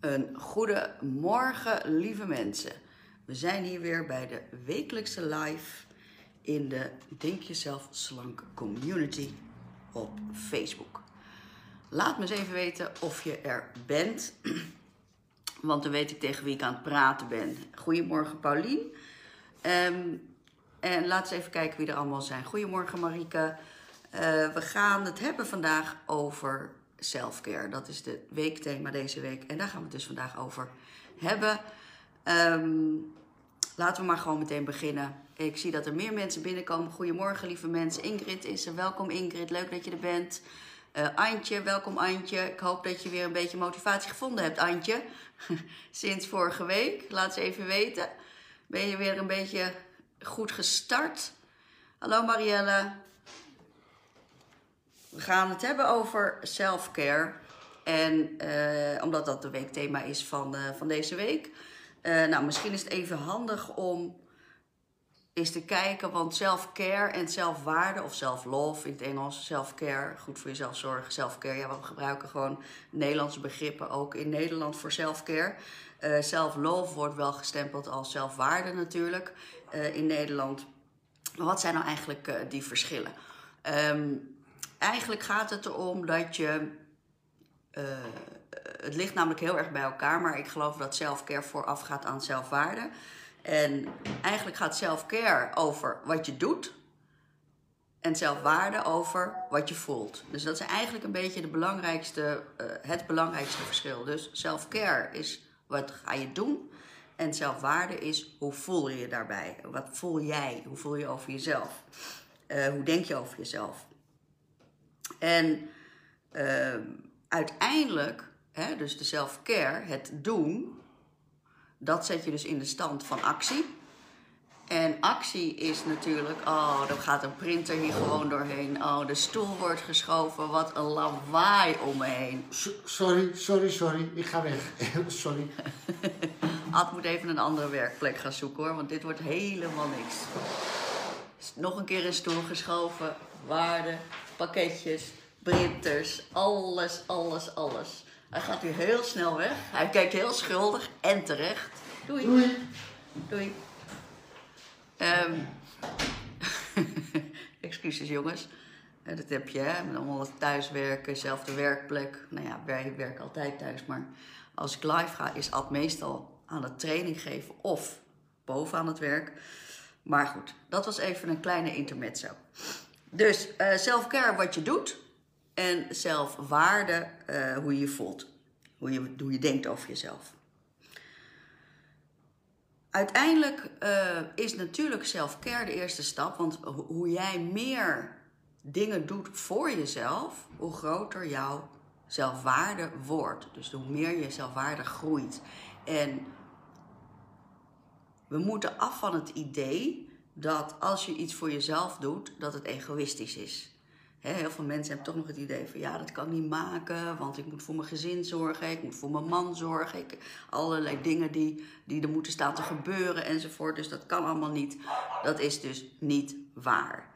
Een goede morgen, lieve mensen. We zijn hier weer bij de wekelijkse live in de Denk Jezelf Slank Community op Facebook. Laat me eens even weten of je er bent, want dan weet ik tegen wie ik aan het praten ben. Goedemorgen, Paulien. Ehm, en laten we even kijken wie er allemaal zijn. Goedemorgen, Marike. Uh, we gaan het hebben vandaag over selfcare. Dat is het weekthema deze week. En daar gaan we het dus vandaag over hebben. Um, laten we maar gewoon meteen beginnen. Ik zie dat er meer mensen binnenkomen. Goedemorgen, lieve mensen. Ingrid is er. Welkom, Ingrid. Leuk dat je er bent. Uh, Antje, welkom Antje. Ik hoop dat je weer een beetje motivatie gevonden hebt, Antje. Sinds vorige week. Laat ze even weten. Ben je weer een beetje goed gestart? Hallo Marielle. We gaan het hebben over self-care. En uh, omdat dat de weekthema is van, uh, van deze week. Uh, nou, misschien is het even handig om eens te kijken. Want self-care en zelfwaarde, of self-love in het Engels, self-care, goed voor jezelf zorgen, self-care. Ja, we gebruiken gewoon Nederlandse begrippen ook in Nederland voor self-care. self-love wordt wel gestempeld als zelfwaarde natuurlijk in Nederland. Maar wat zijn nou eigenlijk die verschillen? Um, eigenlijk gaat het erom dat je. Uh, het ligt namelijk heel erg bij elkaar, maar ik geloof dat self-care vooraf gaat aan zelfwaarde. En eigenlijk gaat self-care over wat je doet. En zelfwaarde over wat je voelt. Dus dat is eigenlijk een beetje de belangrijkste, uh, het belangrijkste verschil. Dus self-care is wat ga je doen. En zelfwaarde is hoe voel je je daarbij? Wat voel jij? Hoe voel je over jezelf? Uh, hoe denk je over jezelf? En uh, uiteindelijk, hè, dus de self-care, het doen, dat zet je dus in de stand van actie. En actie is natuurlijk, oh, dan gaat een printer hier gewoon doorheen. Oh, de stoel wordt geschoven, wat een lawaai om me heen. sorry, sorry, sorry, ik ga weg. sorry. Ad moet even een andere werkplek gaan zoeken hoor, want dit wordt helemaal niks. Nog een keer een stoel geschoven, waarde, pakketjes, printers, alles, alles, alles. Hij gaat nu heel snel weg. Hij kijkt heel schuldig en terecht. Doei. Doei. Doei. Um, excuses jongens. Dat heb je, hè? Met allemaal thuiswerken, zelfde werkplek. Nou ja, wij werken altijd thuis. Maar als ik live ga, is Ad meestal aan het training geven of boven aan het werk. Maar goed, dat was even een kleine intermezzo. Dus uh, wat je doet en zelfwaarde uh, hoe je je voelt. Hoe je, hoe je denkt over jezelf. Uiteindelijk uh, is natuurlijk self-care de eerste stap, want hoe jij meer dingen doet voor jezelf, hoe groter jouw zelfwaarde wordt. Dus hoe meer je zelfwaarde groeit. En we moeten af van het idee dat als je iets voor jezelf doet, dat het egoïstisch is. heel veel mensen hebben toch nog het idee van ja, dat kan niet maken, want ik moet voor mijn gezin zorgen, ik moet voor mijn man zorgen, ik, allerlei dingen die, die er moeten staan te gebeuren enzovoort. Dus dat kan allemaal niet. Dat is dus niet waar.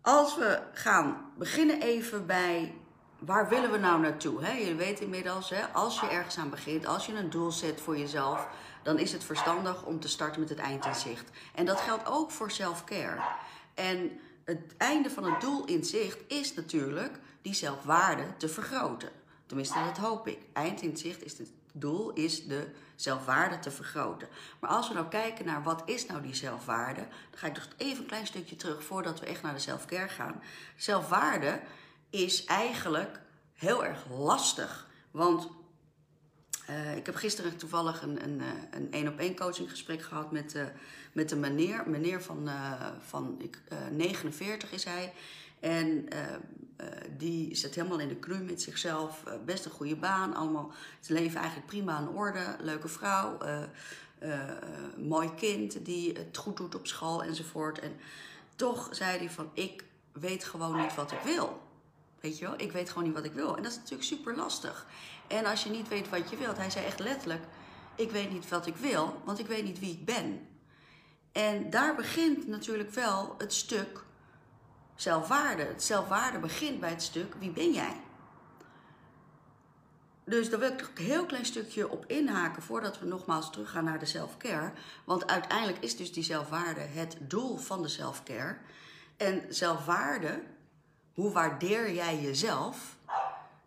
Als we gaan beginnen even bij waar willen we nou naartoe? Je weet inmiddels, als je ergens aan begint, als je een doel zet voor jezelf, dan is het verstandig om te starten met het eind in zicht. En dat geldt ook voor self-care. En het einde van het doel in zicht is natuurlijk die zelfwaarde te vergroten. Tenminste, dat hoop ik. Eind in zicht is het doel is de zelfwaarde te vergroten. Maar als we nou kijken naar wat is nou die zelfwaarde, dan ga ik nog even een klein stukje terug voordat we echt naar de self-care gaan. Zelfwaarde is eigenlijk heel erg lastig. Want uh, ik heb gisteren toevallig een een, een, een op één coaching gesprek gehad met, uh, met een meneer. Meneer van, van ik, 49 is hij. En die zit helemaal in de kru met zichzelf. best een goede baan. Allemaal zijn leven eigenlijk prima in orde. Leuke vrouw. mooi kind die het goed doet op school enzovoort. En toch zei hij van ik weet gewoon niet wat ik wil. Weet je wel, ik weet gewoon niet wat ik wil. En dat is natuurlijk super lastig. En als je niet weet wat je wilt, hij zei echt letterlijk: Ik weet niet wat ik wil, want ik weet niet wie ik ben. En daar begint natuurlijk wel het stuk zelfwaarde. Het zelfwaarde begint bij het stuk: wie ben jij? dus daar wil ik een heel klein stukje op inhaken voordat we nogmaals teruggaan naar de self-care. Want uiteindelijk is dus die zelfwaarde het doel van de self-care. En zelfwaarde, hoe waardeer jij jezelf,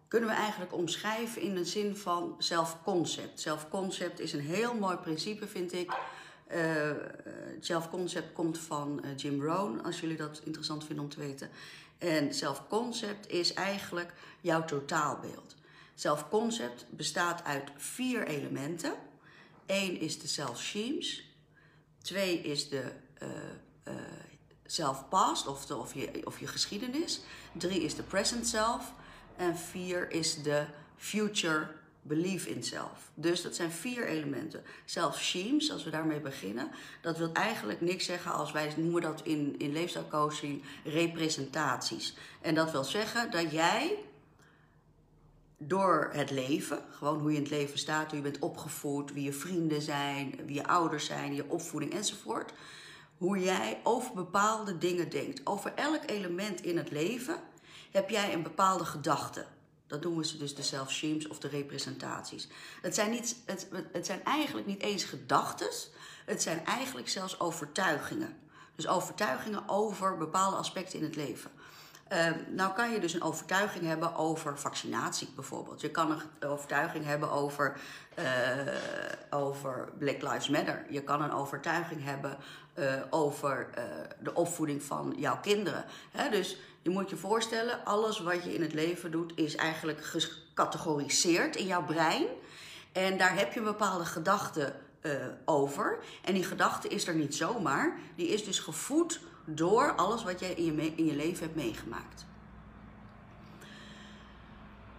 kunnen we eigenlijk omschrijven in de zin van zelfconcept. Zelfconcept is een heel mooi principe, vind ik. Uh, zelfconcept komt van uh, Jim Rohn, als jullie dat interessant vinden om te weten. En zelfconcept is eigenlijk jouw totaalbeeld. Zelfconcept bestaat uit vier elementen. Eén is de self-schemes. Twee is de self-past, of, of, je, of je geschiedenis. Drie is de present self. En vier is de future belief in self. Dus dat zijn vier elementen. Self-schemes, als we daarmee beginnen, dat wil eigenlijk niks zeggen als wij noemen dat in, in leefstijlcoaching representaties. En dat wil zeggen dat jij door het leven, gewoon hoe je in het leven staat, hoe je bent opgevoed, wie je vrienden zijn, wie je ouders zijn, je opvoeding enzovoort. Hoe jij over bepaalde dingen denkt. Over elk element in het leven heb jij een bepaalde gedachte. Dat noemen ze dus de self-schemes of de representaties. Het zijn, niet, het, het zijn eigenlijk niet eens gedachten, het zijn eigenlijk zelfs overtuigingen. Dus overtuigingen over bepaalde aspecten in het leven. Uh, nou kan je dus een overtuiging hebben over vaccinatie bijvoorbeeld. Je kan een overtuiging hebben over, uh, over Black Lives Matter. Je kan een overtuiging hebben uh, over de opvoeding van jouw kinderen. Dus je moet je voorstellen, alles wat je in het leven doet is eigenlijk gecategoriseerd in jouw brein. En daar heb je een bepaalde gedachte over. En die gedachte is er niet zomaar. Die is dus gevoed door alles wat jij in je, in je leven hebt meegemaakt.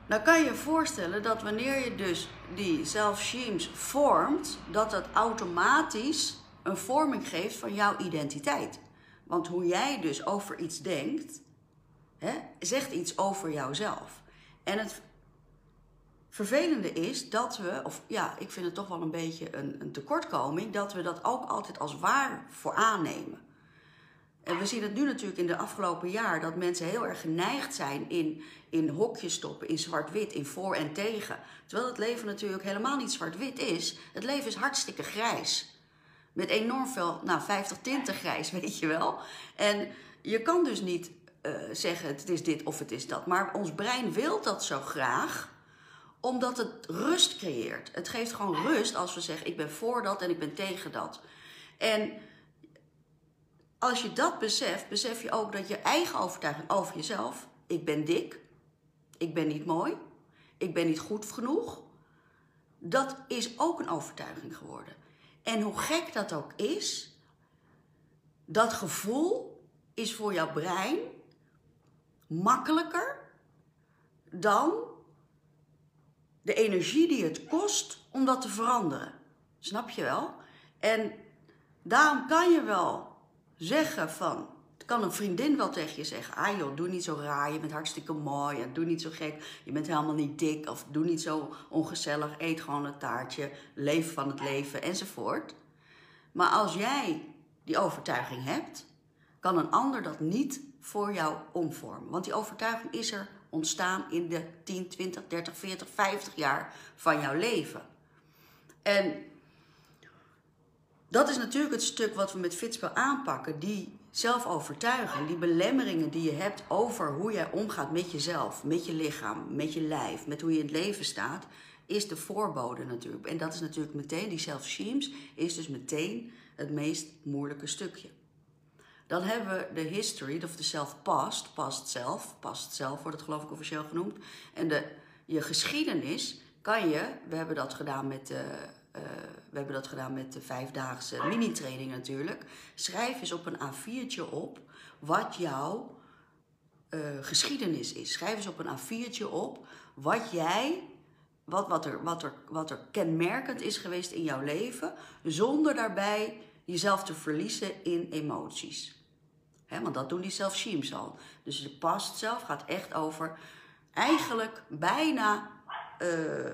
Nou kan je je voorstellen dat wanneer je dus die self-schemes vormt, dat dat automatisch een vorming geeft van jouw identiteit. Want hoe jij dus over iets denkt, hè, zegt iets over jouzelf. En het vervelende is dat we, of ja, ik vind het toch wel een beetje een, een tekortkoming, dat we dat ook altijd als waar voor aannemen. En we zien het nu natuurlijk in de afgelopen jaar dat mensen heel erg geneigd zijn in, in hokjes stoppen, in zwart-wit, in voor en tegen. Terwijl het leven natuurlijk helemaal niet zwart-wit is. Het leven is hartstikke grijs. Met enorm veel, nou 50 tinten grijs, weet je wel. En je kan dus niet uh, zeggen het is dit of het is dat. Maar ons brein wil dat zo graag omdat het rust creëert. Het geeft gewoon rust als we zeggen ik ben voor dat en ik ben tegen dat. En als je dat beseft, besef je ook dat je eigen overtuiging over jezelf, ik ben dik, ik ben niet mooi, ik ben niet goed genoeg, dat is ook een overtuiging geworden. En hoe gek dat ook is, dat gevoel is voor jouw brein makkelijker dan de energie die het kost om dat te veranderen. Snap je wel? En daarom kan je wel zeggen van... Kan een vriendin wel tegen je zeggen: Ah joh, doe niet zo raar, je bent hartstikke mooi. En doe niet zo gek, je bent helemaal niet dik. Of doe niet zo ongezellig, eet gewoon een taartje. Leef van het leven enzovoort. Maar als jij die overtuiging hebt, kan een ander dat niet voor jou omvormen. Want die overtuiging is er ontstaan in de 10, 20, 30, 40, 50 jaar van jouw leven. En dat is natuurlijk het stuk wat we met Fitspel aanpakken. Die zelfovertuiging, die belemmeringen die je hebt over hoe jij omgaat met jezelf, met je lichaam, met je lijf, met hoe je in het leven staat, is de voorbode natuurlijk. En dat is natuurlijk meteen, die self-schemes, is dus meteen het meest moeilijke stukje. Dan hebben we de history, of de self-past, past zelf, past zelf wordt het geloof ik officieel genoemd. En de, je geschiedenis kan je, we hebben dat gedaan met de uh, we hebben dat gedaan met de vijfdaagse mini-training natuurlijk. Schrijf eens op een A4'tje op wat jouw uh, geschiedenis is. Schrijf eens op een A4'tje op wat jij, wat, wat, er, wat, er, wat er kenmerkend is geweest in jouw leven, zonder daarbij jezelf te verliezen in emoties. Want dat doen die self-sheams al. Dus de past zelf gaat echt over eigenlijk bijna uh, uh,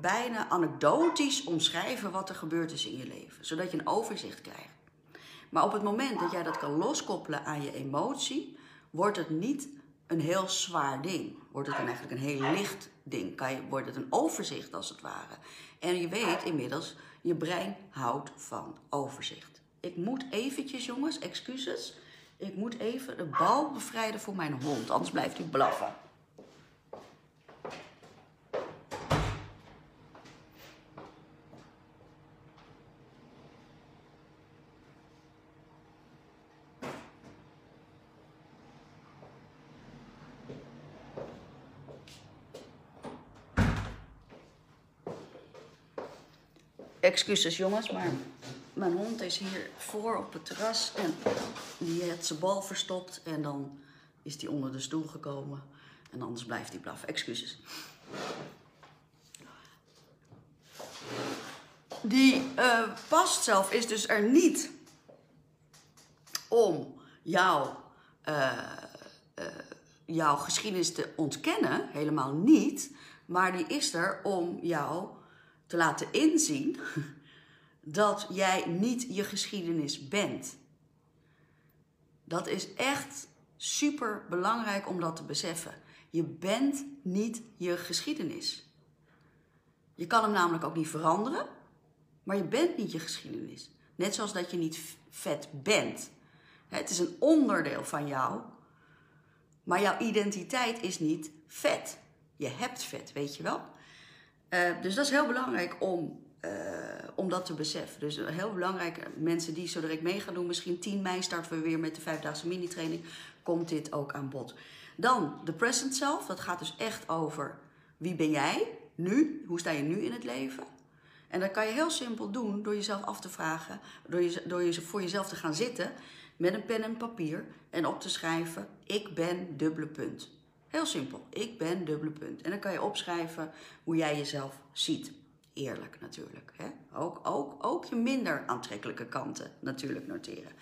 bijna anekdotisch omschrijven wat er gebeurd is in je leven. Zodat je een overzicht krijgt. Maar op het moment dat jij dat kan loskoppelen aan je emotie, wordt het niet een heel zwaar ding. Wordt het dan eigenlijk een heel licht ding? Kan je, wordt het een overzicht als het ware? En je weet inmiddels, je brein houdt van overzicht. Ik moet eventjes, jongens, excuses. Ik moet even de bal bevrijden voor mijn hond, anders blijft hij blaffen. Excuses jongens, maar mijn hond is hier voor op het terras en die heeft zijn bal verstopt en dan is hij onder de stoel gekomen en anders blijft hij blaffen. Excuses. Die uh, past zelf is dus er niet om jou, uh, uh, jouw geschiedenis te ontkennen, helemaal niet, maar die is er om jou te laten inzien dat jij niet je geschiedenis bent. Dat is echt super belangrijk om dat te beseffen. Je bent niet je geschiedenis. Je kan hem namelijk ook niet veranderen, maar je bent niet je geschiedenis. Net zoals dat je niet vet bent. Het is een onderdeel van jou, maar jouw identiteit is niet vet. Je hebt vet, weet je wel? Uh, dus dat is heel belangrijk om, uh, om dat te beseffen. Dus heel belangrijk, mensen die zo direct mee gaan doen, misschien 10 mei starten we weer met de vijfdaagse mini-training, komt dit ook aan bod. Dan de present self, dat gaat dus echt over wie ben jij nu, hoe sta je nu in het leven. En dat kan je heel simpel doen door jezelf af te vragen, door, je, door je, voor jezelf te gaan zitten met een pen en papier en op te schrijven, ik ben dubbele punt. Heel simpel. Ik ben dubbele punt. En dan kan je opschrijven hoe jij jezelf ziet. Eerlijk natuurlijk. Hè? Ook, ook, ook je minder aantrekkelijke kanten natuurlijk noteren.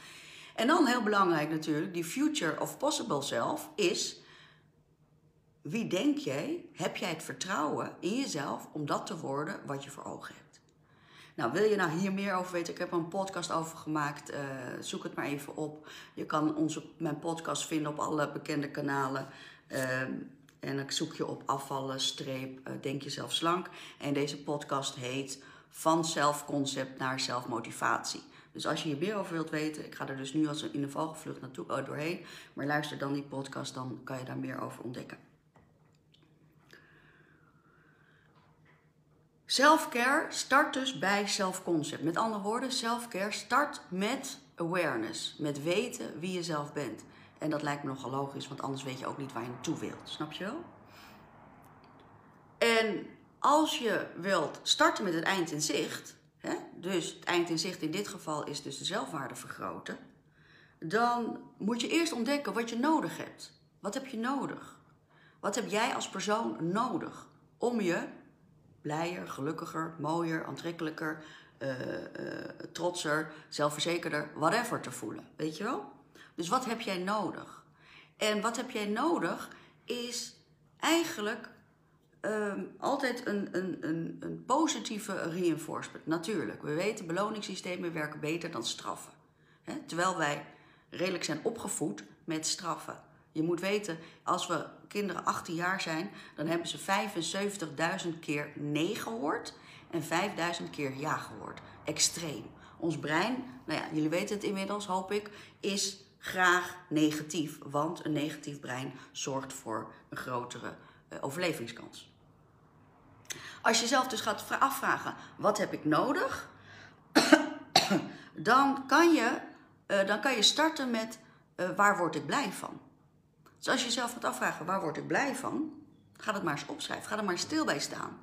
En dan heel belangrijk natuurlijk, die future of possible self is... Wie denk jij, heb jij het vertrouwen in jezelf om dat te worden wat je voor ogen hebt? Nou, wil je nou hier meer over weten? Ik heb een podcast over gemaakt. Uh, zoek het maar even op. Je kan onze, mijn podcast vinden op alle bekende kanalen. Ehm, en dan zoek je op afvallen, streep, uh, denk jezelf slank. En deze podcast heet Van zelfconcept naar zelfmotivatie. Dus als je hier meer over wilt weten, ik ga er dus nu als in een vogelvlucht naartoe uh, doorheen. Maar luister dan die podcast, dan kan je daar meer over ontdekken. Selfcare start dus bij zelfconcept. Met andere woorden, selfcare start met awareness, met weten wie je zelf bent. En dat lijkt me nogal logisch, want anders weet je ook niet waar je naartoe wilt. Snap je wel? En als je wilt starten met het eind in zicht, hè, dus het eind in zicht in dit geval is dus de zelfwaarde vergroten, dan moet je eerst ontdekken wat je nodig hebt. Wat heb je nodig? Wat heb jij als persoon nodig om je blijer, gelukkiger, mooier, aantrekkelijker, uh, uh, trotser, zelfverzekerder, whatever te voelen? Weet je wel? Dus wat heb jij nodig? En wat heb jij nodig is eigenlijk um, altijd een, een, een, een positieve reinforcement. Natuurlijk, we weten beloningssystemen werken beter dan straffen. Terwijl wij redelijk zijn opgevoed met straffen. Je moet weten, als we kinderen 18 jaar zijn, dan hebben ze 75.000 keer nee gehoord en 5.000 keer ja gehoord. Extreem. Ons brein, nou ja, jullie weten het inmiddels, hoop ik, is graag negatief. Want een negatief brein zorgt voor een grotere uh, overlevingskans. Als je zelf dus gaat afvragen, wat heb ik nodig? dan, kan je, uh, dan kan je starten met, uh, waar word ik blij van? Dus als je jezelf gaat afvragen, waar word ik blij van? Ga dat maar eens opschrijven. Ga er maar stil bij staan.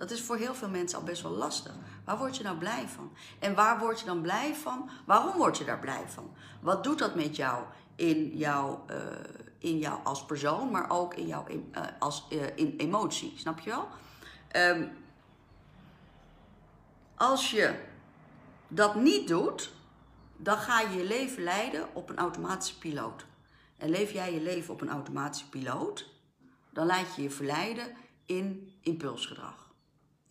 Dat is voor heel veel mensen al best wel lastig. Waar word je nou blij van? En waar word je dan blij van? Waarom word je daar blij van? Wat doet dat met jou in jou, uh, in jou als persoon, maar ook in jou in, uh, als, uh, in emotie? Snap je wel? Um, als je dat niet doet, dan ga je je leven leiden op een automatische piloot. En leef jij je leven op een automatische piloot, dan laat je je verleiden in impulsgedrag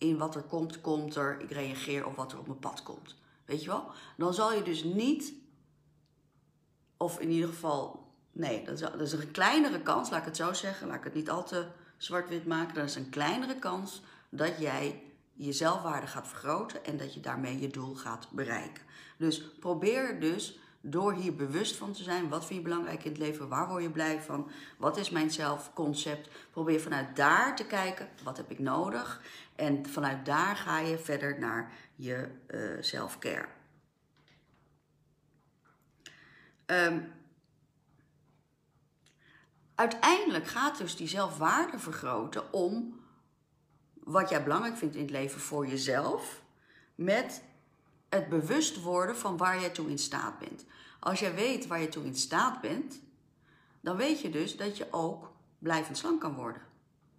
in wat er komt, komt er. Ik reageer op wat er op mijn pad komt. Weet je wel? Dan zal je dus niet, of in ieder geval Nee, dat is, dat is een kleinere kans, laat ik het zo zeggen. Laat ik het niet al te zwart-wit maken. Dat is een kleinere kans dat jij je zelfwaarde gaat vergroten en dat je daarmee je doel gaat bereiken. Dus probeer dus door hier bewust van te zijn, wat vind je belangrijk in het leven, waar word je blij van, wat is mijn zelfconcept. Probeer vanuit daar te kijken, wat heb ik nodig en vanuit daar ga je verder naar je uh, uiteindelijk gaat dus die zelfwaarde vergroten om wat jij belangrijk vindt in het leven voor jezelf, met het bewust worden van waar jij toe in staat bent. Als jij weet waar je toe in staat bent, dan weet je dus dat je ook blijvend slank kan worden.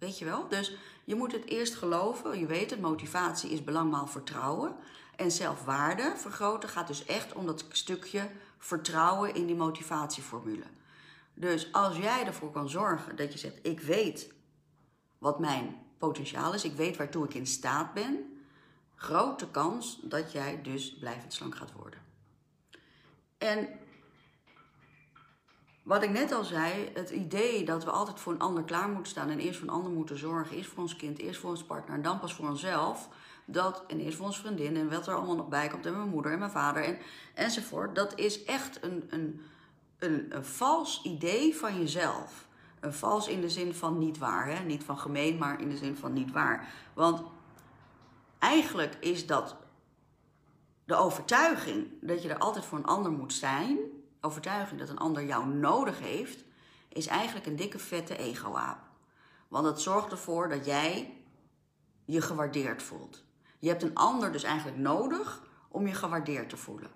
Weet je wel? Dus je moet het eerst geloven. Je weet het, motivatie is belangmaal vertrouwen. En zelfwaarde vergroten gaat dus echt om dat stukje vertrouwen in die motivatieformule. Dus als jij ervoor kan zorgen dat je zegt: Ik weet wat mijn potentiaal is, ik weet waartoe ik in staat ben, grote kans dat jij dus blijvend slank gaat worden. En wat ik net al zei, het idee dat we altijd voor een ander klaar moeten staan en eerst voor een ander moeten zorgen, eerst voor ons kind, eerst voor ons partner en dan pas voor onszelf, dat, en eerst voor ons vriendin en wat er allemaal nog bij komt en mijn moeder en mijn vader en, enzovoort, dat is echt een, een, een, een vals idee van jezelf. Een vals in de zin van niet waar, hè? niet van gemeen, maar in de zin van niet waar. Want eigenlijk is dat de overtuiging dat je er altijd voor een ander moet zijn, overtuiging dat een ander jou nodig heeft, is eigenlijk een dikke vette ego-aap. Want het zorgt ervoor dat jij je gewaardeerd voelt. Je hebt een ander dus eigenlijk nodig om je gewaardeerd te voelen.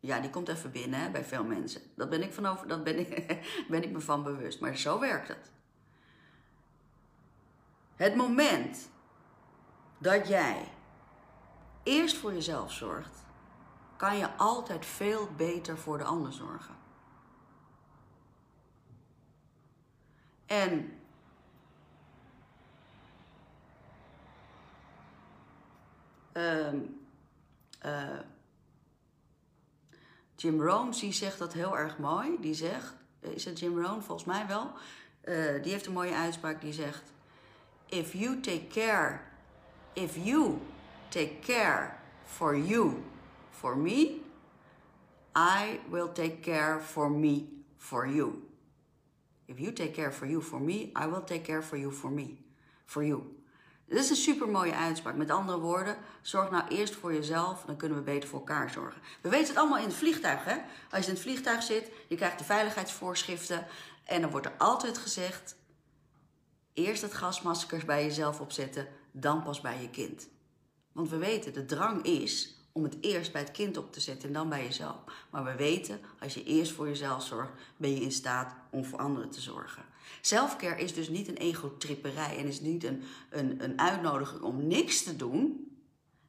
Ja, die komt even binnen hè, bij veel mensen. Dat ben ik, van over, dat ben, ik, ben ik me van bewust. Maar zo werkt het. Het moment dat jij eerst voor jezelf zorgt, kan je altijd veel beter voor de ander zorgen. En um, uh, Jim Rohn die zegt dat heel erg mooi. Die zegt, is het Jim Rohn? Volgens mij wel. Uh, die heeft een mooie uitspraak die zegt: If you take care, if you take care for you, for me, I will take care for me, for you. If you take care for you, for me, I will take care for you, for me, for you. Dit is een super mooie uitspraak. Met andere woorden, zorg nou eerst voor jezelf, dan kunnen we beter voor elkaar zorgen. We weten het allemaal in het vliegtuig, hè? Als je in het vliegtuig zit, je krijgt de veiligheidsvoorschriften en dan wordt er altijd gezegd: eerst het gasmaskers bij jezelf opzetten, dan pas bij je kind. Want we weten, de drang is om het eerst bij het kind op te zetten en dan bij jezelf. Maar we weten, als je eerst voor jezelf zorgt, ben je in staat om voor anderen te zorgen. Selfcare is dus niet een egotripperij en is niet een, een, een uitnodiging om niks te doen.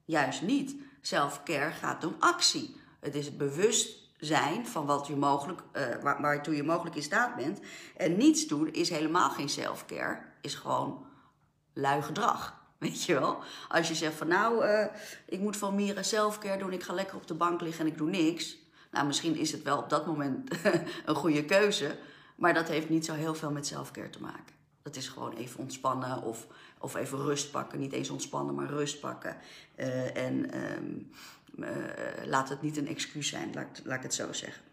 Juist niet. Selfcare gaat om actie. Het is het bewustzijn van wat je mogelijk, uh, waar, waartoe je mogelijk in staat bent. En niets doen is helemaal geen selfcare, is gewoon lui gedrag. Weet je wel? Als je zegt van nou, uh, ik moet van Mira selfcare doen, ik ga lekker op de bank liggen en ik doe niks. Nou, misschien is het wel op dat moment een goede keuze. Maar dat heeft niet zo heel veel met selfcare te maken. Dat is gewoon even ontspannen of, of even rust pakken. Niet eens ontspannen, maar rust pakken. Uh, en um, uh, laat het niet een excuus zijn, laat, laat ik het zo zeggen.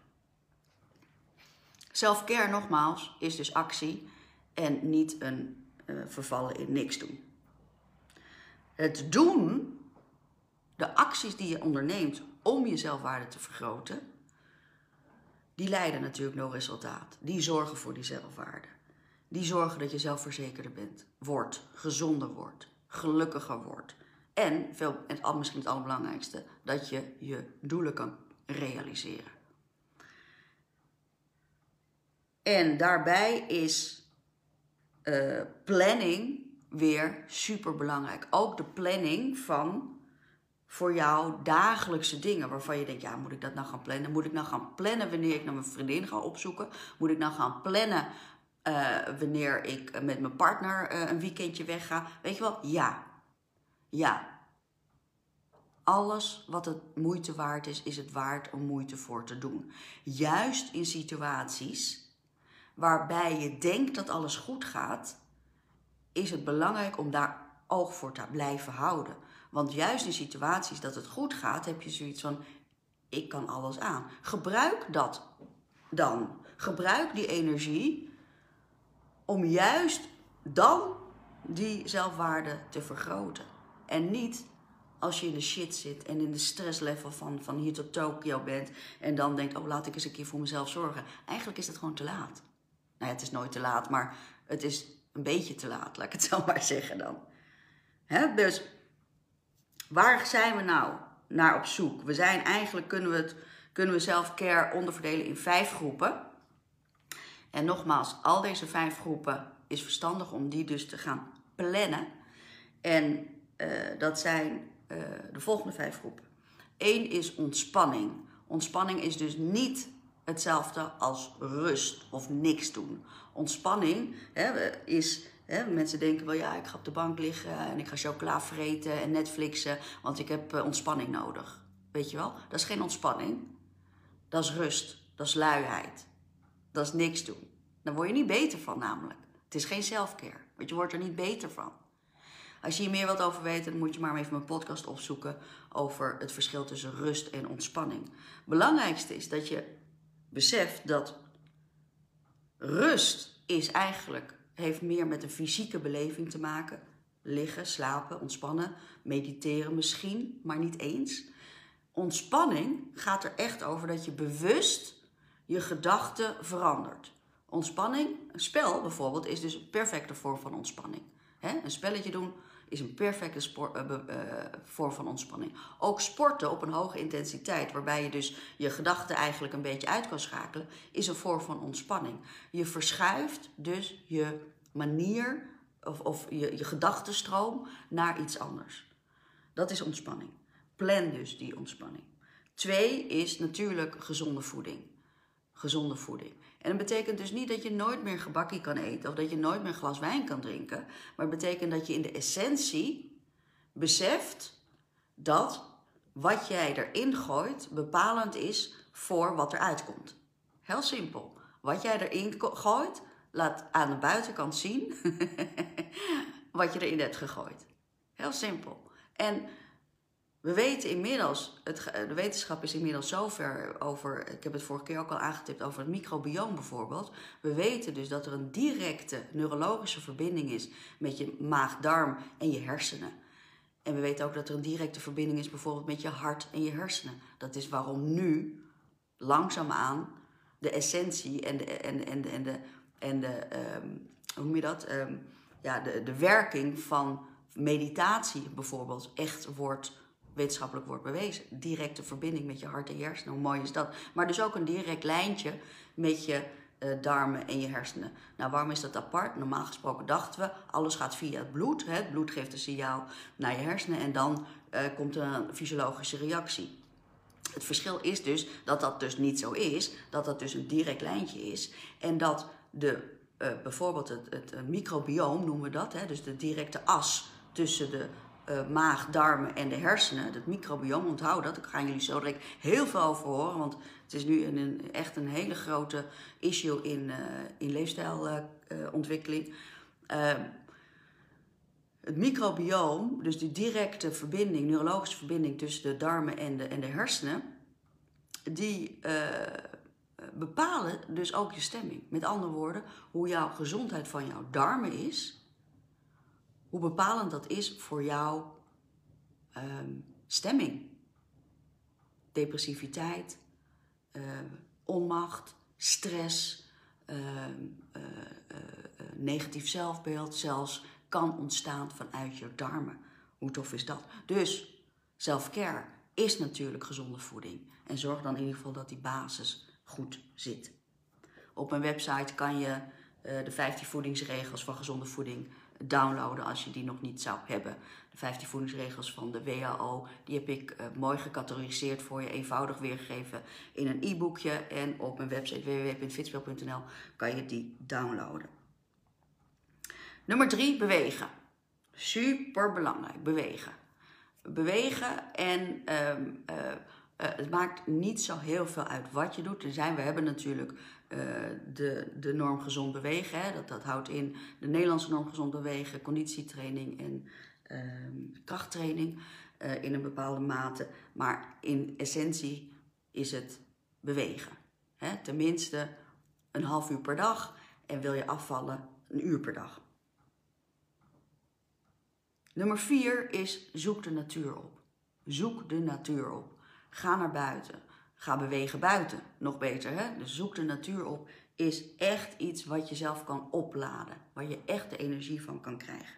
Selfcare, nogmaals, is dus actie en niet een vervallen in niks doen. Het doen, de acties die je onderneemt om je zelfwaarde te vergroten, die leiden natuurlijk naar resultaat. Die zorgen voor die zelfwaarde. Die zorgen dat je zelfverzekerder bent, wordt, gezonder wordt, gelukkiger wordt. En, veel, en misschien het allerbelangrijkste, dat je je doelen kan realiseren. En daarbij is uh, planning weer super belangrijk. Ook de planning van voor jou dagelijkse dingen waarvan je denkt, ja, moet ik dat nou gaan plannen? Moet ik nou gaan plannen wanneer ik naar mijn vriendin ga opzoeken? Moet ik nou gaan plannen uh, wanneer ik met mijn partner uh, een weekendje wegga? Weet je wel? Ja. Ja. Alles wat het moeite waard is, is het waard om moeite voor te doen. Juist in situaties waarbij je denkt dat alles goed gaat, is het belangrijk om daar oog voor te blijven houden. Want juist in situaties dat het goed gaat, heb je zoiets van: ik kan alles aan. Gebruik dat dan. Gebruik die energie om juist dan die zelfwaarde te vergroten. En niet als je in de shit zit en in de stresslevel van, van hier tot Tokio bent en dan denkt, oh laat ik eens een keer voor mezelf zorgen. Eigenlijk is dat gewoon te laat. Nou het is nooit te laat, maar het is een beetje te laat, laat ik het zo maar zeggen dan. Dus waar zijn we nou naar op zoek? We zijn eigenlijk, kunnen we, het, kunnen we self-care onderverdelen in vijf groepen. En nogmaals, al deze vijf groepen is verstandig om die dus te gaan plannen. En uh, dat zijn uh, de volgende vijf groepen. Eén is ontspanning. Ontspanning is dus niet hetzelfde als rust of niks doen. Ontspanning hè, is. Hè, mensen denken wel, ja, ik ga op de bank liggen en ik ga chocola vreten en Netflixen, want ik heb uh, ontspanning nodig. Weet je wel? Dat is geen ontspanning. Dat is rust. Dat is luiheid. Dat is niks doen. Daar word je niet beter van, namelijk. Het is geen selfcare, want je wordt er niet beter van. Als je hier meer wilt over weten, dan moet je maar even mijn podcast opzoeken over het verschil tussen rust en ontspanning. Belangrijkste is dat je beseft dat rust is eigenlijk, heeft meer met een fysieke beleving te maken. Liggen, slapen, ontspannen, mediteren misschien, maar niet eens. Ontspanning gaat er echt over dat je bewust je gedachten verandert. Ontspanning, een spel bijvoorbeeld, is dus een perfecte vorm van ontspanning. Een spelletje doen is een perfecte sport, uh, uh, vorm van ontspanning. Ook sporten op een hoge intensiteit, waarbij je dus je gedachten eigenlijk een beetje uit kan schakelen, is een vorm van ontspanning. Je verschuift dus je manier of, of je, je gedachtenstroom naar iets anders. Dat is ontspanning. Plan dus die ontspanning. Twee is natuurlijk gezonde voeding. Gezonde voeding. En dat betekent dus niet dat je nooit meer gebakkie kan eten of dat je nooit meer glas wijn kan drinken. Maar het betekent dat je in de essentie beseft dat wat jij erin gooit bepalend is voor wat eruit komt. Heel simpel. Wat jij erin gooit, laat aan de buitenkant zien wat je erin hebt gegooid. Heel simpel. En we weten inmiddels, het, de wetenschap is inmiddels zover over, ik heb het vorige keer ook al aangetipt, over het microbioom bijvoorbeeld. We weten dus dat er een directe neurologische verbinding is met je maag-darm en je hersenen. En we weten ook dat er een directe verbinding is bijvoorbeeld met je hart en je hersenen. Dat is waarom nu langzaamaan de essentie en de, en, en, en de, en de um, hoe noem je dat? Um, ja, de, de werking van meditatie bijvoorbeeld echt wordt wetenschappelijk wordt bewezen. Directe verbinding met je hart en je hersenen, hoe mooi is dat? Maar dus ook een direct lijntje met je uh, darmen en je hersenen. Nou, waarom is dat apart? Normaal gesproken dachten we, alles gaat via het bloed. Hè? Het bloed geeft een signaal naar je hersenen en dan uh, komt er een fysiologische reactie. Het verschil is dus dat dat dus niet zo is, dat dat dus een direct lijntje is en dat de, uh, bijvoorbeeld het, het microbioom noemen we dat, hè? dus de directe as tussen de uh, maag, darmen en de hersenen, het microbioom, onthoud dat. Daar gaan jullie zo direct heel veel over horen, want het is nu een, echt een hele grote issue in, uh, in leefstijlontwikkeling. Uh, het microbioom, dus die directe verbinding, neurologische verbinding tussen de darmen en de, en de hersenen, die bepalen dus ook je stemming. Met andere woorden, hoe jouw gezondheid van jouw darmen is, hoe bepalend dat is voor jouw um, stemming. Depressiviteit, uh, onmacht, stress, uh, uh, negatief zelfbeeld zelfs kan ontstaan vanuit je darmen. Hoe tof is dat? Dus self-care is natuurlijk gezonde voeding. En zorg dan in ieder geval dat die basis goed zit. Op mijn website kan je de 15 voedingsregels van gezonde voeding downloaden als je die nog niet zou hebben. De 15 voedingsregels van de WHO, die heb ik uh, mooi gecategoriseerd voor je, eenvoudig weergegeven in een e-boekje. En op mijn website www.fitspel.nl kan je die downloaden. Nummer 3, bewegen. Super belangrijk, bewegen. bewegen en ehm, eh, eh, het maakt niet zo heel veel uit wat je doet. Er zijn, we hebben natuurlijk eh, de, de norm gezond bewegen. Hè. Dat, dat houdt in de Nederlandse norm gezond bewegen, conditietraining en ehm, krachttraining in een bepaalde mate. Maar in essentie is het bewegen. Hè. Tenminste een half uur per dag en wil je afvallen een uur per dag. Nummer vier is zoek de natuur op. Zoek de natuur op. Ga naar buiten. Ga bewegen buiten. Nog beter, hè? Dus zoek de natuur op is echt iets wat je zelf kan opladen. Waar je echt de energie van kan krijgen.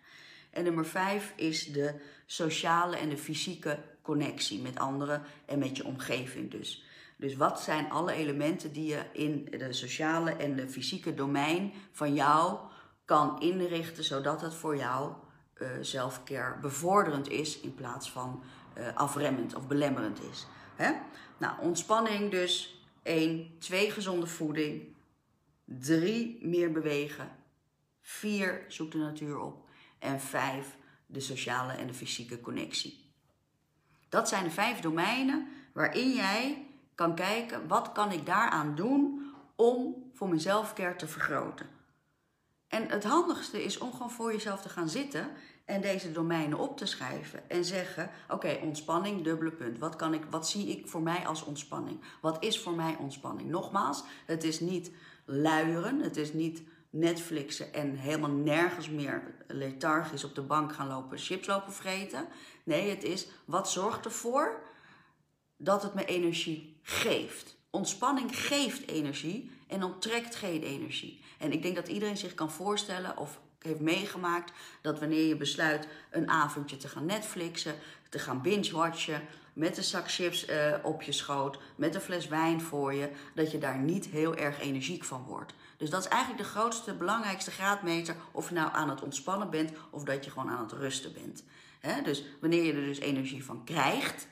En nummer vijf is de sociale en de fysieke connectie met anderen en met je omgeving dus. Dus wat zijn alle elementen die je in de sociale en de fysieke domein van jou kan inrichten, zodat het voor jou uh, selfcare bevorderend is in plaats van uh, afremmend of belemmerend is. Hè? Nou, ontspanning dus. 1. 2. Gezonde voeding. 3. Meer bewegen. 4. Zoek de natuur op. En 5. De sociale en de fysieke connectie. Dat zijn de vijf domeinen waarin jij kan kijken wat kan ik daaraan doen om voor mijn zelfcare te vergroten. En het handigste is om gewoon voor jezelf te gaan zitten en deze domeinen op te schrijven en zeggen: Oké, ontspanning, dubbele punt. Wat, kan ik, wat zie ik voor mij als ontspanning? Wat is voor mij ontspanning? Nogmaals, het is niet luieren, het is niet Netflixen en helemaal nergens meer lethargisch op de bank gaan lopen, chips lopen vreten. Nee, het is wat zorgt ervoor dat het me energie geeft. Ontspanning geeft energie en onttrekt geen energie. En ik denk dat iedereen zich kan voorstellen of heeft meegemaakt dat wanneer je besluit een avondje te gaan Netflixen, te gaan binge-watchen, met een zak chips uh, op je schoot, met een fles wijn voor je, dat je daar niet heel erg energiek van wordt. Dus dat is eigenlijk de grootste, belangrijkste graadmeter of je nou aan het ontspannen bent of dat je gewoon aan het rusten bent. dus wanneer je er dus energie van krijgt,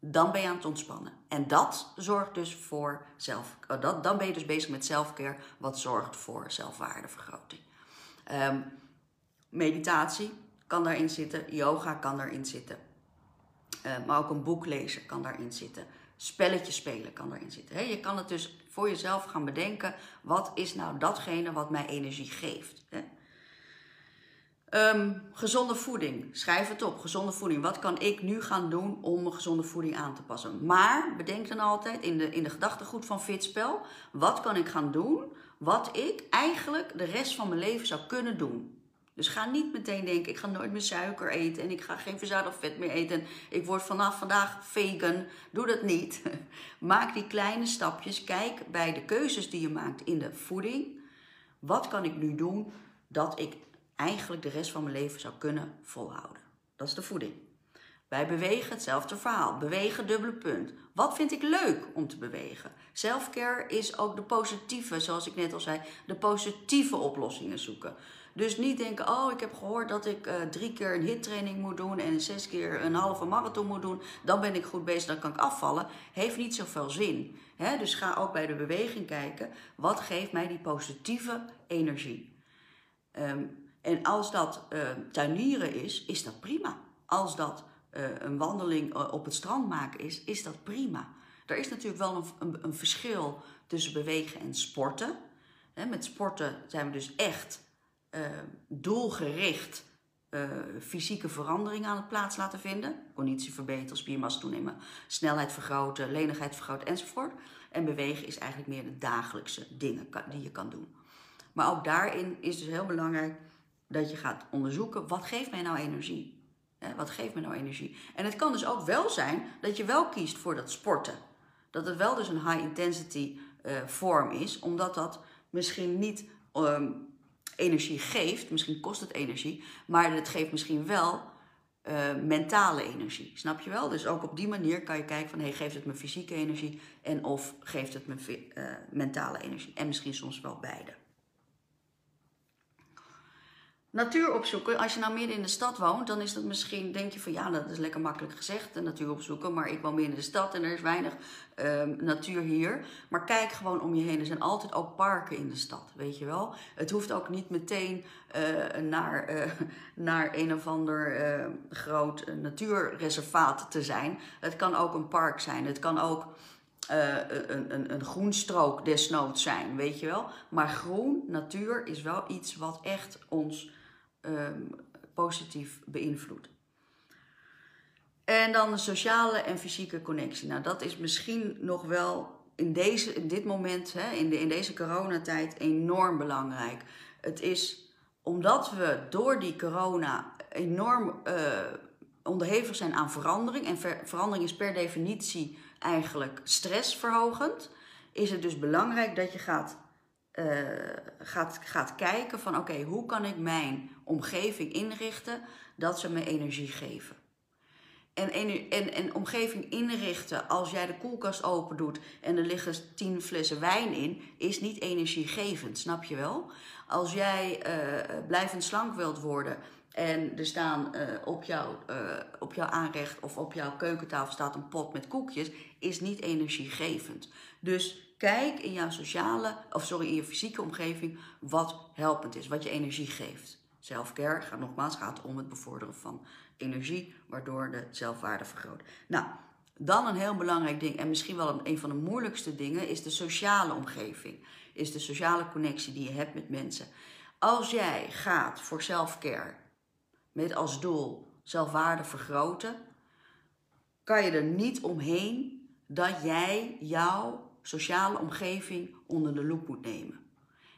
dan ben je aan het ontspannen. En dat zorgt dus voor zelf, oh, dat, dan ben je dus bezig met selfcare, wat zorgt voor zelfwaardevergroting. Um, meditatie kan daarin zitten, yoga kan daarin zitten. Uh, maar ook een boek lezen kan daarin zitten. Spelletjes spelen kan daarin zitten. je kan het dus voor jezelf gaan bedenken. Wat is nou datgene wat mij energie geeft? Um, gezonde voeding. Schrijf het op. Gezonde voeding. Wat kan ik nu gaan doen om mijn gezonde voeding aan te passen? Maar bedenk dan altijd in de, in de gedachtegoed van Fitspel. Wat kan ik gaan doen wat ik eigenlijk de rest van mijn leven zou kunnen doen? Dus ga niet meteen denken, ik ga nooit meer suiker eten en ik ga geen verzadigd vet meer eten. Ik word vanaf vandaag vegan. Doe dat niet. Maak die kleine stapjes. Kijk bij de keuzes die je maakt in de voeding. Wat kan ik nu doen dat ik eigenlijk de rest van mijn leven zou kunnen volhouden. Dat is de voeding. Bij bewegen hetzelfde verhaal. Bewegen dubbele punt. Wat vind ik leuk om te bewegen? Selfcare is ook de positieve, zoals ik net al zei, de positieve oplossingen zoeken. Dus niet denken, oh ik heb gehoord dat ik uh, drie keer een hittraining moet doen en zes keer een halve marathon moet doen. Dan ben ik goed bezig, dan kan ik afvallen. Heeft niet zoveel zin. He, dus ga ook bij de beweging kijken, wat geeft mij die positieve energie? Um, en als dat uh, tuinieren is, is dat prima. Als dat een wandeling uh, op het strand maken is, is dat prima. Er is natuurlijk wel een, een, verschil tussen bewegen en sporten. Met sporten zijn we dus echt doelgericht fysieke veranderingen aan het plaats laten vinden. Conditie verbeteren, spiermassa toenemen, snelheid vergroten, lenigheid vergroten enzovoort. En bewegen is eigenlijk meer de dagelijkse dingen die je kan doen. Maar ook daarin is dus heel belangrijk dat je gaat onderzoeken, wat geeft mij nou energie? Wat geeft me nou energie? En het kan dus ook wel zijn dat je wel kiest voor dat sporten. Dat het wel dus een high intensity uh, vorm is, omdat dat misschien niet um, energie geeft, misschien kost het energie, maar het geeft misschien wel uh, mentale energie. Snap je wel? Dus ook op die manier kan je kijken van, hey, geeft het me fysieke energie en of geeft het me mentale energie? En misschien soms wel beide. Natuur opzoeken, als je nou midden in de stad woont, dan is dat misschien, denk je van ja, dat is lekker makkelijk gezegd, de natuur opzoeken. Maar ik woon midden in de stad en er is weinig ehm, natuur hier. Maar kijk gewoon om je heen. Er zijn altijd ook parken in de stad, weet je wel. Het hoeft ook niet meteen eh, naar, eh, naar een of ander eh, groot natuurreservaat te zijn. Het kan ook een park zijn. Het kan ook een, een, een groenstrook desnoods zijn, weet je wel. Maar groen, natuur, is wel iets wat echt ons um, positief beïnvloedt. En dan de sociale en fysieke connectie. Nou, dat is misschien nog wel in, deze, in dit moment, hè, in, de, in deze coronatijd, enorm belangrijk. Het is omdat we door die corona enorm uh, onderhevig zijn aan verandering. En ver, verandering is per definitie eigenlijk stressverhogend. Is het dus belangrijk dat je gaat uh, gaat, gaat kijken van oké, hoe kan ik mijn omgeving inrichten dat ze me energie geven. En, en, en omgeving inrichten als jij de koelkast open doet en er liggen tien flessen wijn in, is niet energiegevend, snap je wel? Als jij uh, blijvend slank wilt worden en er staan uh, op, jou, uh, op jouw aanrecht of op jouw keukentafel staat een pot met koekjes, is niet energiegevend. Dus Kijk in jouw sociale, of sorry, in je fysieke omgeving wat helpend is, wat je energie geeft. Selfcare gaat nogmaals gaat om het bevorderen van energie, waardoor de zelfwaarde vergroot. Nou, dan een heel belangrijk ding, en misschien wel een van de moeilijkste dingen, is de sociale omgeving. Is de sociale connectie die je hebt met mensen. Als jij gaat voor selfcare met als doel zelfwaarde vergroten, kan je er niet omheen dat jij jouw sociale omgeving onder de loep moet nemen.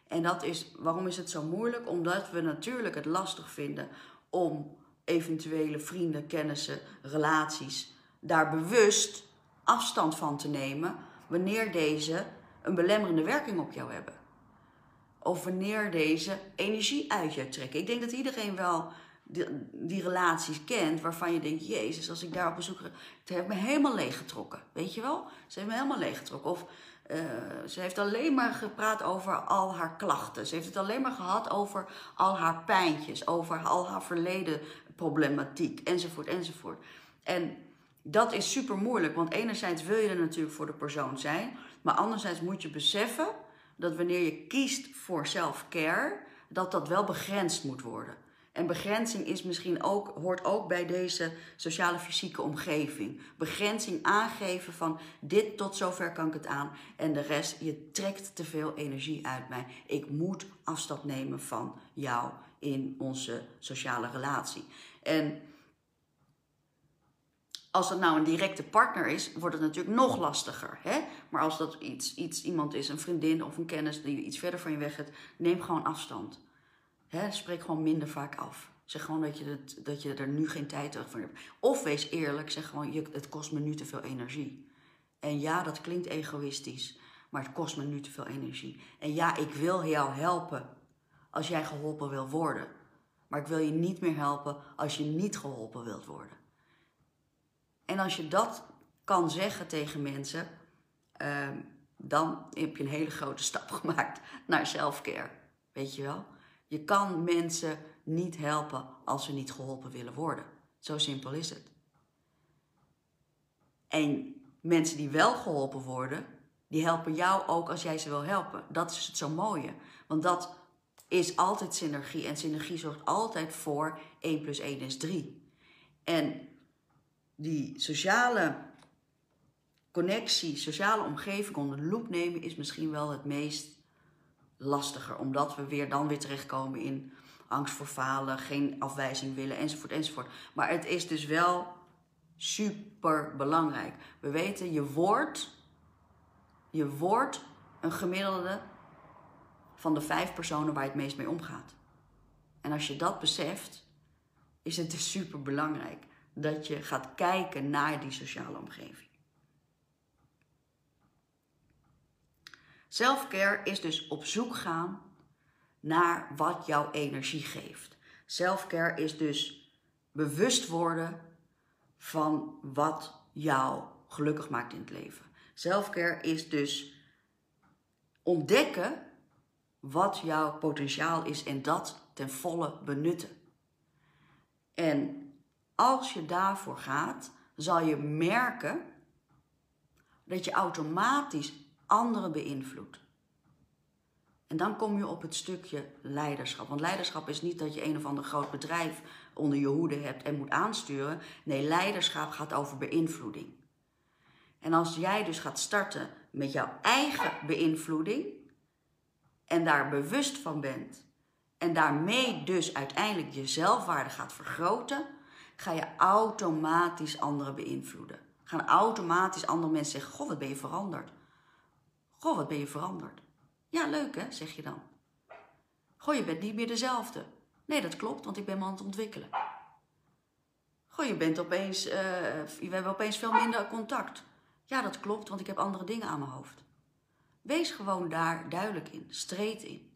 En dat is, waarom is het zo moeilijk? Omdat we natuurlijk het lastig vinden om eventuele vrienden, kennissen, relaties daar bewust afstand van te nemen wanneer deze een belemmerende werking op jou hebben. Of wanneer deze energie uit je trekken. Ik denk dat iedereen wel die, relaties kent waarvan je denkt, jezus, als ik daar op bezoek... Het heeft me helemaal leeggetrokken, weet je wel? Ze heeft me helemaal leeggetrokken. Of uh, ze heeft alleen maar gepraat over al haar klachten. Ze heeft het alleen maar gehad over al haar pijntjes, over al haar verleden problematiek, enzovoort, enzovoort. En dat is super moeilijk, want enerzijds wil je er natuurlijk voor de persoon zijn, maar anderzijds moet je beseffen dat wanneer je kiest voor self-care, dat dat wel begrensd moet worden. En begrenzing is misschien ook, hoort ook bij deze sociale fysieke omgeving. Begrenzing aangeven van dit tot zover kan ik het aan. En de rest, je trekt te veel energie uit mij. Ik moet afstand nemen van jou in onze sociale relatie. En als dat nou een directe partner is, wordt het natuurlijk nog lastiger. Hè? Maar als dat iets, iets, iemand is, een vriendin of een kennis die iets verder van je weg gaat, neem gewoon afstand spreek gewoon minder vaak af. Zeg gewoon dat je, dat je er nu geen tijd voor hebt. Of wees eerlijk, zeg gewoon, je, het kost me nu te veel energie. En ja, dat klinkt egoïstisch, maar het kost me nu te veel energie. En ja, ik wil jou helpen als jij geholpen wil worden. Maar ik wil je niet meer helpen als je niet geholpen wilt worden. En als je dat kan zeggen tegen mensen, ehm, dan heb je een hele grote stap gemaakt naar selfcare. Weet je wel? Je kan mensen niet helpen als ze niet geholpen willen worden. Zo simpel is het. En mensen die wel geholpen worden, die helpen jou ook als jij ze wil helpen. Dat is het zo mooie. Want dat is altijd synergie. En synergie zorgt altijd voor 1 plus 1 is 3. En die sociale connectie, sociale omgeving onder de loep nemen, is misschien wel het meest lastiger. Omdat we weer dan weer terechtkomen in angst voor falen, geen afwijzing willen, enzovoort, enzovoort. Maar het is dus wel super belangrijk. We weten, je wordt, je wordt een gemiddelde van de vijf personen waar je het meest mee omgaat. En als je dat beseft, is het dus super belangrijk dat je gaat kijken naar die sociale omgeving. Selfcare is dus op zoek gaan naar wat jouw energie geeft. Selfcare is dus bewust worden van wat jou gelukkig maakt in het leven. Selfcare is dus ontdekken wat jouw potentiaal is en dat ten volle benutten. En als je daarvoor gaat, zal je merken dat je automatisch anderen beïnvloedt. En dan kom je op het stukje leiderschap. Want leiderschap is niet dat je een of ander groot bedrijf onder je hoede hebt en moet aansturen. Nee, leiderschap gaat over beïnvloeding. En als jij dus gaat starten met jouw eigen beïnvloeding en daar bewust van bent en daarmee dus uiteindelijk je zelfwaarde gaat vergroten, ga je automatisch anderen beïnvloeden. Gaan automatisch andere mensen zeggen: Goh, wat ben je veranderd? Goh, wat ben je veranderd? Ja, leuk hè, zeg je dan. Goh, je bent niet meer dezelfde. Nee, dat klopt, want ik ben me aan het ontwikkelen. Goh, je bent opeens, uh, we hebben opeens veel minder contact. Ja, dat klopt, want ik heb andere dingen aan mijn hoofd. Wees gewoon daar duidelijk in, streed in.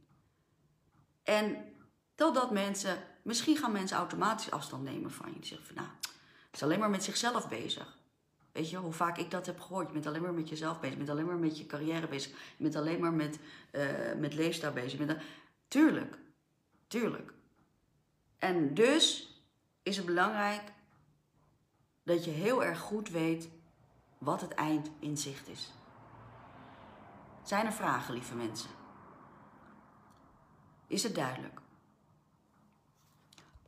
En totdat mensen, misschien gaan mensen automatisch afstand nemen van je. Die zeggen van, nou, het is alleen maar met zichzelf bezig. Weet je, hoe vaak ik dat heb gehoord. Je bent alleen maar met jezelf bezig. Je bent alleen maar met je carrière bezig. Je bent alleen maar met, uh, met leefstijl bezig. Bent Tuurlijk. Tuurlijk. En dus is het belangrijk dat je heel erg goed weet wat het eind in zicht is. Zijn er vragen, lieve mensen? Is het duidelijk?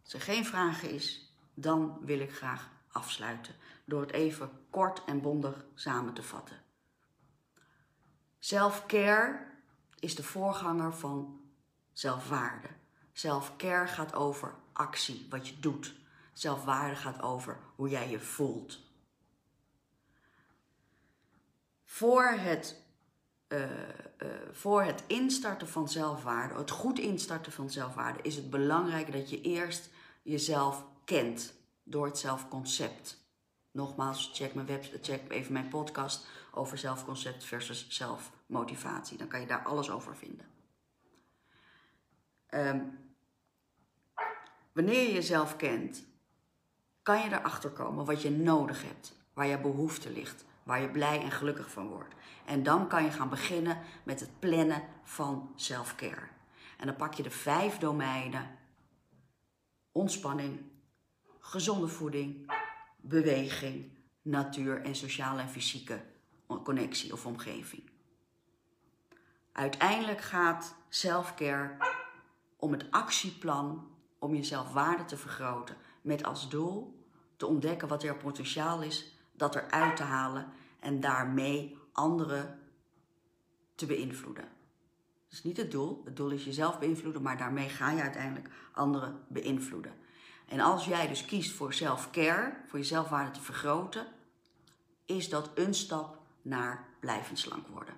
Als er geen vragen is, dan wil ik graag afsluiten door het even kort en bondig samen te vatten. Self-care is de voorganger van zelfwaarde. Self-care gaat over actie, wat je doet. Zelfwaarde gaat over hoe jij je voelt. Voor het, uh, uh, voor het instarten van zelfwaarde, het goed instarten van zelfwaarde, is het belangrijk dat je eerst jezelf kent door het zelfconcept. Nogmaals, check, mijn web, check even mijn podcast over zelfconcept versus zelfmotivatie. Dan kan je daar alles over vinden. Um, wanneer je jezelf kent, kan je erachter komen wat je nodig hebt, waar je behoefte ligt, waar je blij en gelukkig van wordt. En dan kan je gaan beginnen met het plannen van self-care. En dan pak je de vijf domeinen: ontspanning, gezonde voeding, beweging, natuur en sociale en fysieke connectie of omgeving. Uiteindelijk gaat self-care om het actieplan om jezelf waarde te vergroten met als doel te ontdekken wat er potentiaal is, dat eruit te halen en daarmee anderen te beïnvloeden. Dat is niet het doel. Het doel is jezelf beïnvloeden, maar daarmee ga je uiteindelijk anderen beïnvloeden. En als jij dus kiest voor self-care, voor je zelfwaarde te vergroten, is dat een stap naar blijvend slank worden.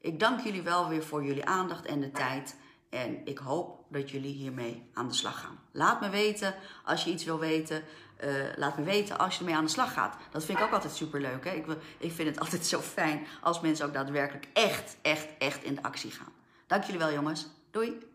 Ik dank jullie wel weer voor jullie aandacht en de tijd. En ik hoop dat jullie hiermee aan de slag gaan. Laat me weten als je iets wil weten. Uh, laat me weten als je ermee aan de slag gaat. Dat vind ik ook altijd super leuk. Ik, ik vind het altijd zo fijn als mensen ook daadwerkelijk echt, echt, echt in de actie gaan. Dank jullie wel, jongens. Doei!